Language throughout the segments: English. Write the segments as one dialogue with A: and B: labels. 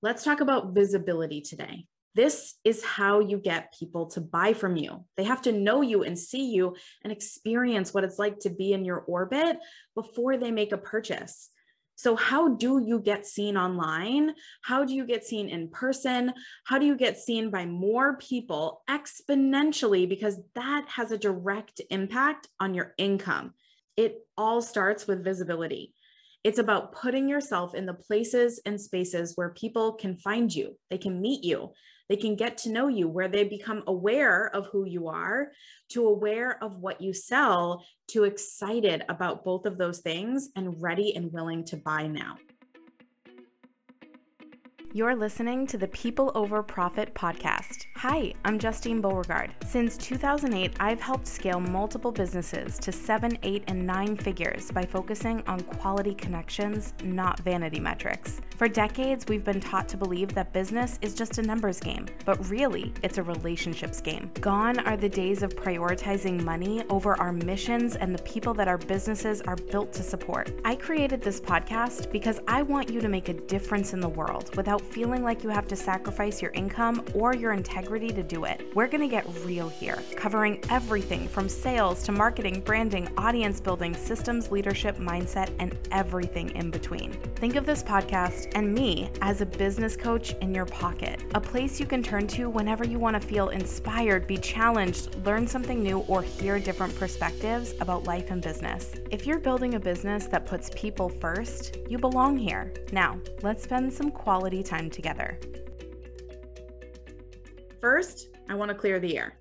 A: Let's talk about visibility today. This is how you get people to buy from you. They have to know you and see you and experience what it's like to be in your orbit before they make a purchase. So, how do you get seen online? How do you get seen in person? How do you get seen by more people exponentially? Because that has a direct impact on your income. It all starts with visibility. It's about putting yourself in the places and spaces where people can find you, they can meet you, they can get to know you, where they become aware of who you are, to aware of what you sell, to excited about both of those things and ready and willing to buy now.
B: You're listening to the People Over Profit podcast. Hi, I'm Justine Beauregard. Since 2008, I've helped scale multiple businesses to seven, eight, and nine figures by focusing on quality connections, not vanity metrics. For decades, we've been taught to believe that business is just a numbers game, but really, it's a relationships game. Gone are the days of prioritizing money over our missions and the people that our businesses are built to support. I created this podcast because I want you to make a difference in the world without without feeling like you have to sacrifice your income or your integrity to do it. We're going to get real here, covering everything from sales to marketing, branding, audience building, systems, leadership, mindset, and everything in between. Think of this podcast and me as a business coach in your pocket, a place you can turn to whenever you want to feel inspired, be challenged, learn something new, or hear different perspectives about life and business. If you're building a business that puts people first, you belong here. Now, let's spend some quality time together.
A: First, I want to clear the air.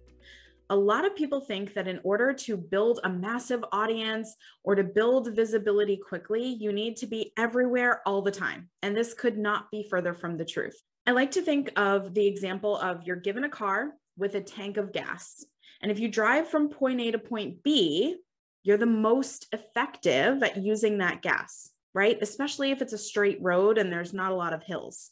A: A lot of people think that in order to build a massive audience or to build visibility quickly, you need to be everywhere all the time. And this could not be further from the truth. I like to think of the example of you're given a car with a tank of gas. And if you drive from point A to point B, you're the most effective at using that gas, right? Especially if it's a straight road and there's not a lot of hills.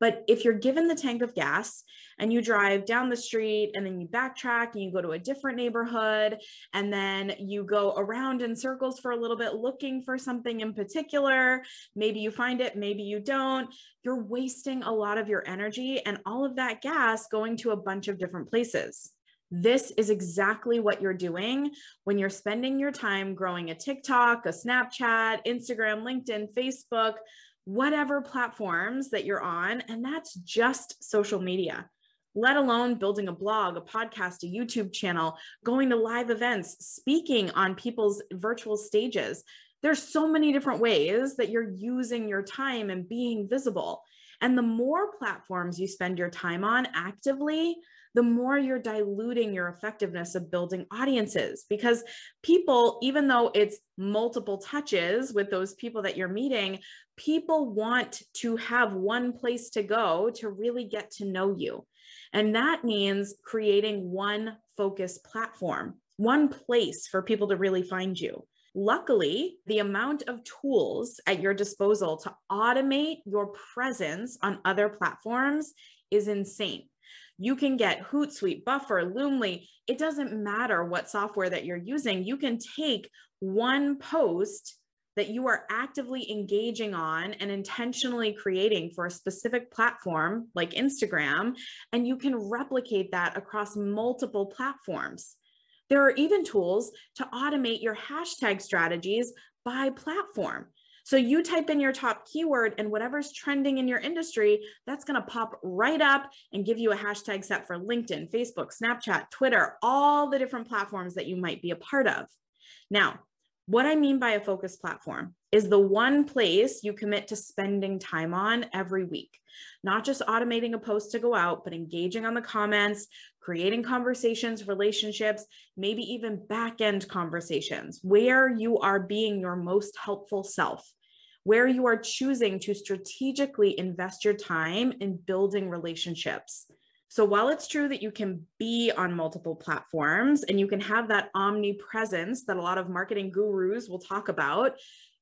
A: But if you're given the tank of gas and you drive down the street and then you backtrack and you go to a different neighborhood and then you go around in circles for a little bit looking for something in particular, maybe you find it, maybe you don't, you're wasting a lot of your energy and all of that gas going to a bunch of different places. This is exactly what you're doing when you're spending your time growing a TikTok, a Snapchat, Instagram, LinkedIn, Facebook, whatever platforms that you're on. And that's just social media, let alone building a blog, a podcast, a YouTube channel, going to live events, speaking on people's virtual stages. There's so many different ways that you're using your time and being visible. And the more platforms you spend your time on actively, the more you're diluting your effectiveness of building audiences because people, even though it's multiple touches with those people that you're meeting, people want to have one place to go to really get to know you. And that means creating one focus platform, one place for people to really find you. Luckily, the amount of tools at your disposal to automate your presence on other platforms is insane. You can get Hootsuite, Buffer, Loomly. It doesn't matter what software that you're using. You can take one post that you are actively engaging on and intentionally creating for a specific platform like Instagram, and you can replicate that across multiple platforms. There are even tools to automate your hashtag strategies by platform. So you type in your top keyword and whatever's trending in your industry, that's going to pop right up and give you a hashtag set for LinkedIn, Facebook, Snapchat, Twitter, all the different platforms that you might be a part of. Now, what I mean by a focus platform is the one place you commit to spending time on every week, not just automating a post to go out, but engaging on the comments, creating conversations, relationships, maybe even back end conversations where you are being your most helpful self, where you are choosing to strategically invest your time in building relationships. So while it's true that you can be on multiple platforms and you can have that omnipresence that a lot of marketing gurus will talk about,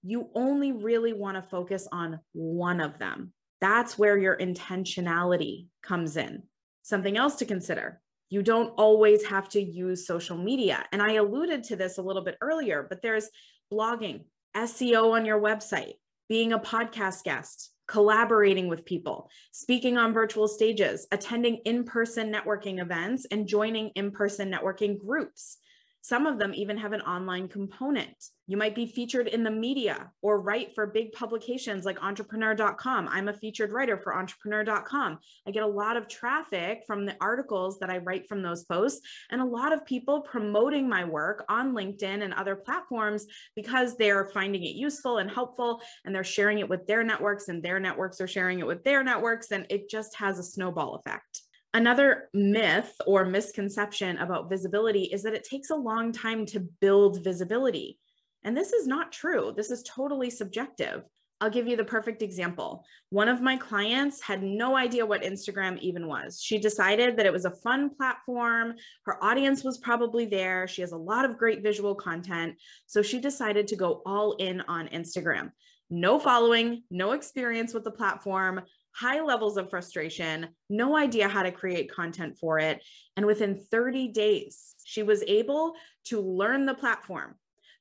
A: you only really want to focus on one of them. That's where your intentionality comes in. Something else to consider. You don't always have to use social media. And I alluded to this a little bit earlier, but there's blogging, SEO on your website, being a podcast guest, collaborating with people, speaking on virtual stages, attending in person networking events, and joining in person networking groups. Some of them even have an online component. You might be featured in the media or write for big publications like entrepreneur.com. I'm a featured writer for entrepreneur.com. I get a lot of traffic from the articles that I write from those posts and a lot of people promoting my work on LinkedIn and other platforms because they're finding it useful and helpful and they're sharing it with their networks and their networks are sharing it with their networks and it just has a snowball effect. Another myth or misconception about visibility is that it takes a long time to build visibility. And this is not true. This is totally subjective. I'll give you the perfect example. One of my clients had no idea what Instagram even was. She decided that it was a fun platform. Her audience was probably there. She has a lot of great visual content. So she decided to go all in on Instagram. No following, no experience with the platform, high levels of frustration, no idea how to create content for it. And within 30 days, she was able to learn the platform,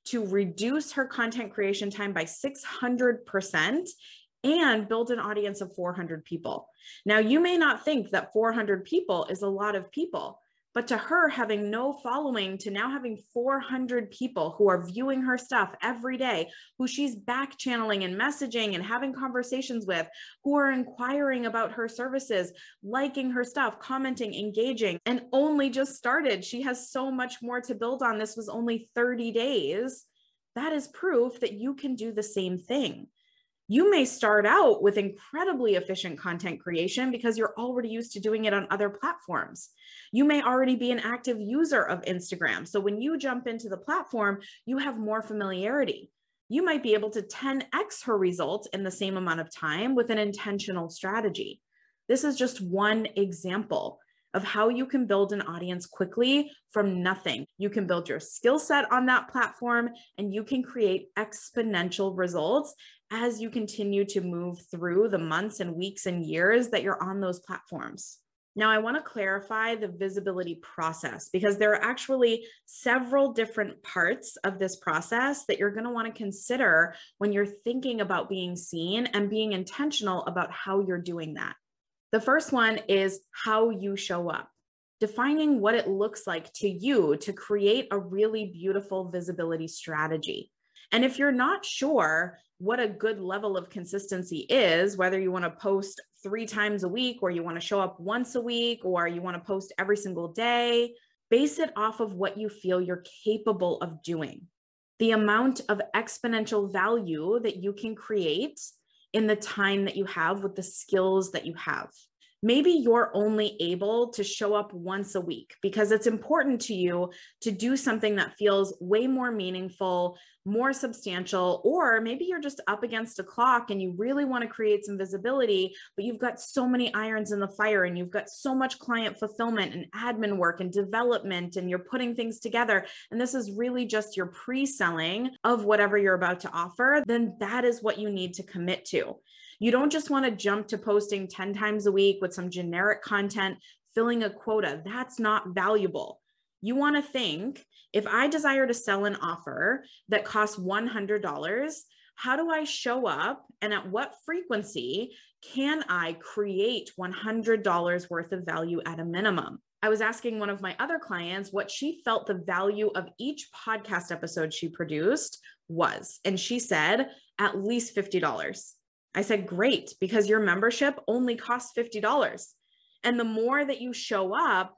A: to reduce her content creation time by 600% and build an audience of 400 people. Now, you may not think that 400 people is a lot of people, but to her, having no following, to now having 400 people who are viewing her stuff every day, who she's back channeling and messaging and having conversations with, who are inquiring about her services, liking her stuff, commenting, engaging, and only just started. She has so much more to build on. This was only 30 days. That is proof that you can do the same thing you may start out with incredibly efficient content creation because you're already used to doing it on other platforms. You may already be an active user of Instagram. So when you jump into the platform, you have more familiarity. You might be able to 10x her results in the same amount of time with an intentional strategy. This is just one example of how you can build an audience quickly from nothing. You can build your skill set on that platform and you can create exponential results as you continue to move through the months and weeks and years that you're on those platforms. Now, I want to clarify the visibility process because there are actually several different parts of this process that you're going to want to consider when you're thinking about being seen and being intentional about how you're doing that. The first one is how you show up, defining what it looks like to you to create a really beautiful visibility strategy. And if you're not sure what a good level of consistency is, whether you want to post three times a week or you want to show up once a week or you want to post every single day, base it off of what you feel you're capable of doing. The amount of exponential value that you can create in the time that you have with the skills that you have. Maybe you're only able to show up once a week because it's important to you to do something that feels way more meaningful, more substantial, or maybe you're just up against a clock and you really want to create some visibility, but you've got so many irons in the fire and you've got so much client fulfillment and admin work and development and you're putting things together. And this is really just your pre selling of whatever you're about to offer, then that is what you need to commit to. You don't just want to jump to posting 10 times a week with some generic content, filling a quota. That's not valuable. You want to think if I desire to sell an offer that costs $100, how do I show up and at what frequency can I create $100 worth of value at a minimum? I was asking one of my other clients what she felt the value of each podcast episode she produced was. And she said, at least $50. I said, great, because your membership only costs $50. And the more that you show up,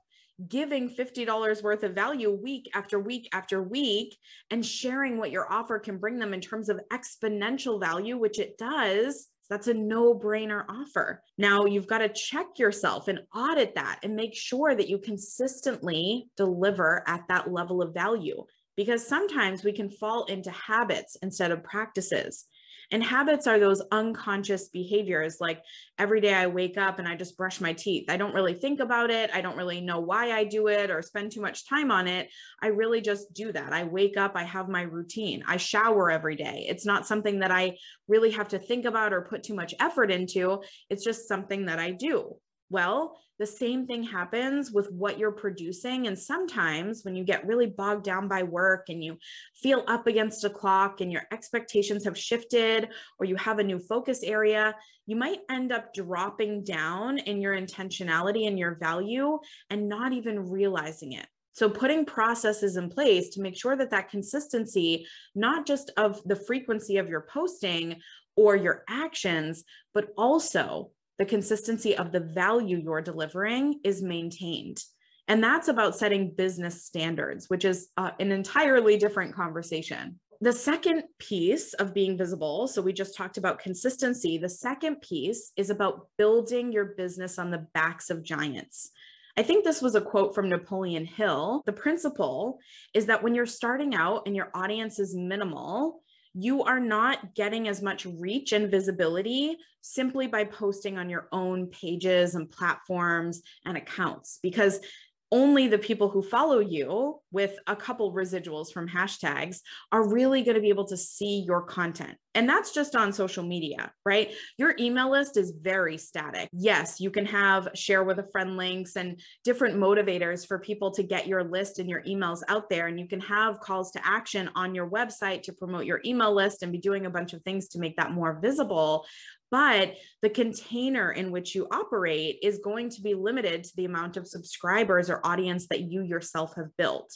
A: giving $50 worth of value week after week after week and sharing what your offer can bring them in terms of exponential value, which it does, that's a no brainer offer. Now you've got to check yourself and audit that and make sure that you consistently deliver at that level of value because sometimes we can fall into habits instead of practices. And habits are those unconscious behaviors. Like every day I wake up and I just brush my teeth. I don't really think about it. I don't really know why I do it or spend too much time on it. I really just do that. I wake up, I have my routine. I shower every day. It's not something that I really have to think about or put too much effort into. It's just something that I do. Well, the same thing happens with what you're producing. And sometimes when you get really bogged down by work and you feel up against a clock and your expectations have shifted or you have a new focus area, you might end up dropping down in your intentionality and your value and not even realizing it. So, putting processes in place to make sure that that consistency, not just of the frequency of your posting or your actions, but also the consistency of the value you're delivering is maintained. And that's about setting business standards, which is uh, an entirely different conversation. The second piece of being visible, so we just talked about consistency. The second piece is about building your business on the backs of giants. I think this was a quote from Napoleon Hill. The principle is that when you're starting out and your audience is minimal, you are not getting as much reach and visibility simply by posting on your own pages and platforms and accounts because only the people who follow you with a couple residuals from hashtags are really going to be able to see your content. And that's just on social media, right? Your email list is very static. Yes, you can have share with a friend links and different motivators for people to get your list and your emails out there. And you can have calls to action on your website to promote your email list and be doing a bunch of things to make that more visible but the container in which you operate is going to be limited to the amount of subscribers or audience that you yourself have built.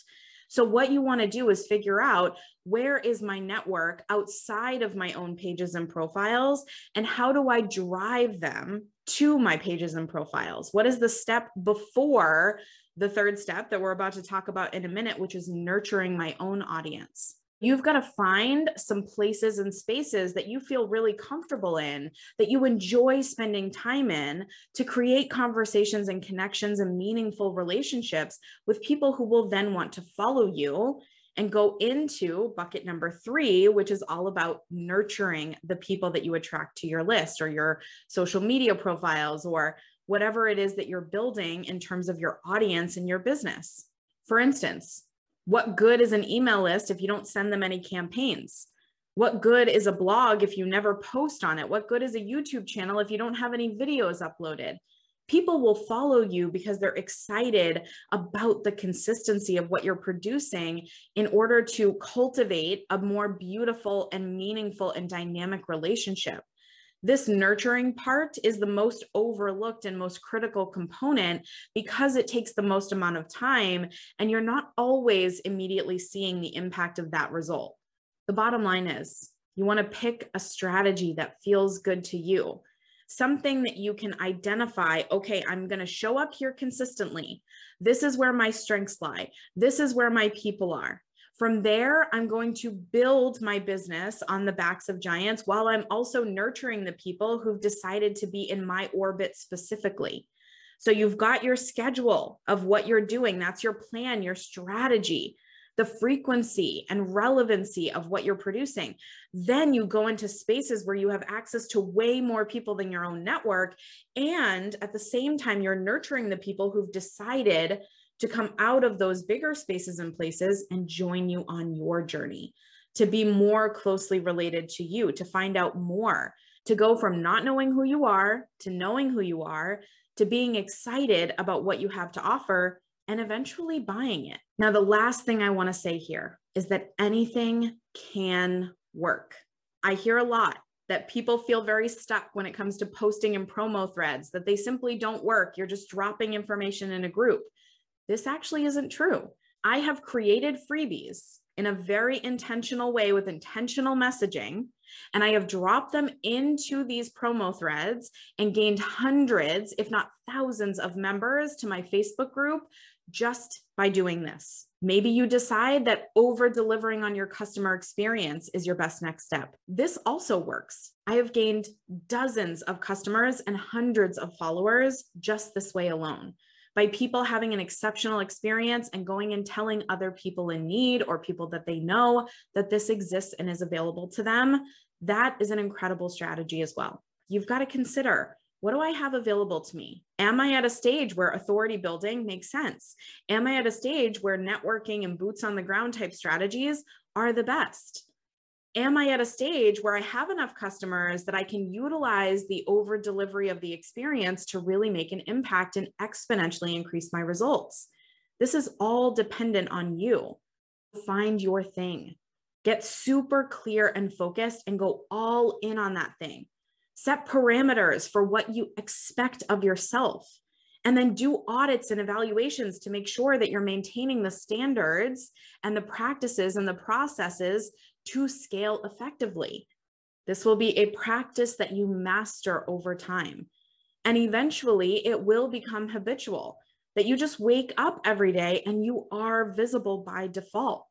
A: So, what you want to do is figure out where is my network outside of my own pages and profiles, and how do I drive them to my pages and profiles? What is the step before the third step that we're about to talk about in a minute, which is nurturing my own audience? You've got to find some places and spaces that you feel really comfortable in, that you enjoy spending time in to create conversations and connections and meaningful relationships with people who will then want to follow you and go into bucket number three, which is all about nurturing the people that you attract to your list or your social media profiles or whatever it is that you're building in terms of your audience and your business. For instance, what good is an email list if you don't send them any campaigns? What good is a blog if you never post on it? What good is a YouTube channel if you don't have any videos uploaded? People will follow you because they're excited about the consistency of what you're producing in order to cultivate a more beautiful and meaningful and dynamic relationship this nurturing part is the most overlooked and most critical component because it takes the most amount of time and you're not always immediately seeing the impact of that result. The bottom line is you want to pick a strategy that feels good to you. Something that you can identify, okay, I'm going to show up here consistently. This is where my strengths lie. This is where my people are. From there, I'm going to build my business on the backs of giants while I'm also nurturing the people who've decided to be in my orbit specifically. So you've got your schedule of what you're doing. That's your plan, your strategy, the frequency and relevancy of what you're producing. Then you go into spaces where you have access to way more people than your own network. And at the same time, you're nurturing the people who've decided to come out of those bigger spaces and places and join you on your journey, to be more closely related to you, to find out more, to go from not knowing who you are to knowing who you are, to being excited about what you have to offer and eventually buying it. Now, the last thing I want to say here is that anything can work. I hear a lot that people feel very stuck when it comes to posting and promo threads, that they simply don't work. You're just dropping information in a group this actually isn't true. I have created freebies in a very intentional way with intentional messaging. And I have dropped them into these promo threads and gained hundreds, if not thousands, of members to my Facebook group just by doing this. Maybe you decide that over delivering on your customer experience is your best next step. This also works. I have gained dozens of customers and hundreds of followers just this way alone by people having an exceptional experience and going and telling other people in need or people that they know that this exists and is available to them. That is an incredible strategy as well. You've got to consider what do I have available to me? Am I at a stage where authority building makes sense? Am I at a stage where networking and boots on the ground type strategies are the best? Am I at a stage where I have enough customers that I can utilize the over delivery of the experience to really make an impact and exponentially increase my results? This is all dependent on you. Find your thing. Get super clear and focused and go all in on that thing. Set parameters for what you expect of yourself. And then do audits and evaluations to make sure that you're maintaining the standards and the practices and the processes to scale effectively. This will be a practice that you master over time. And eventually it will become habitual that you just wake up every day and you are visible by default,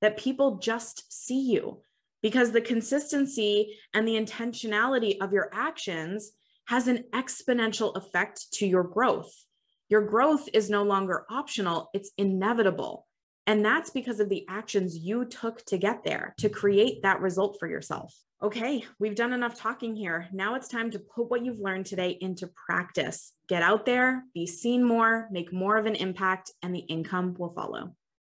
A: that people just see you because the consistency and the intentionality of your actions has an exponential effect to your growth. Your growth is no longer optional, it's inevitable. And that's because of the actions you took to get there, to create that result for yourself. Okay, we've done enough talking here. Now it's time to put what you've learned today into practice. Get out there, be seen more, make more of an impact, and the income will follow.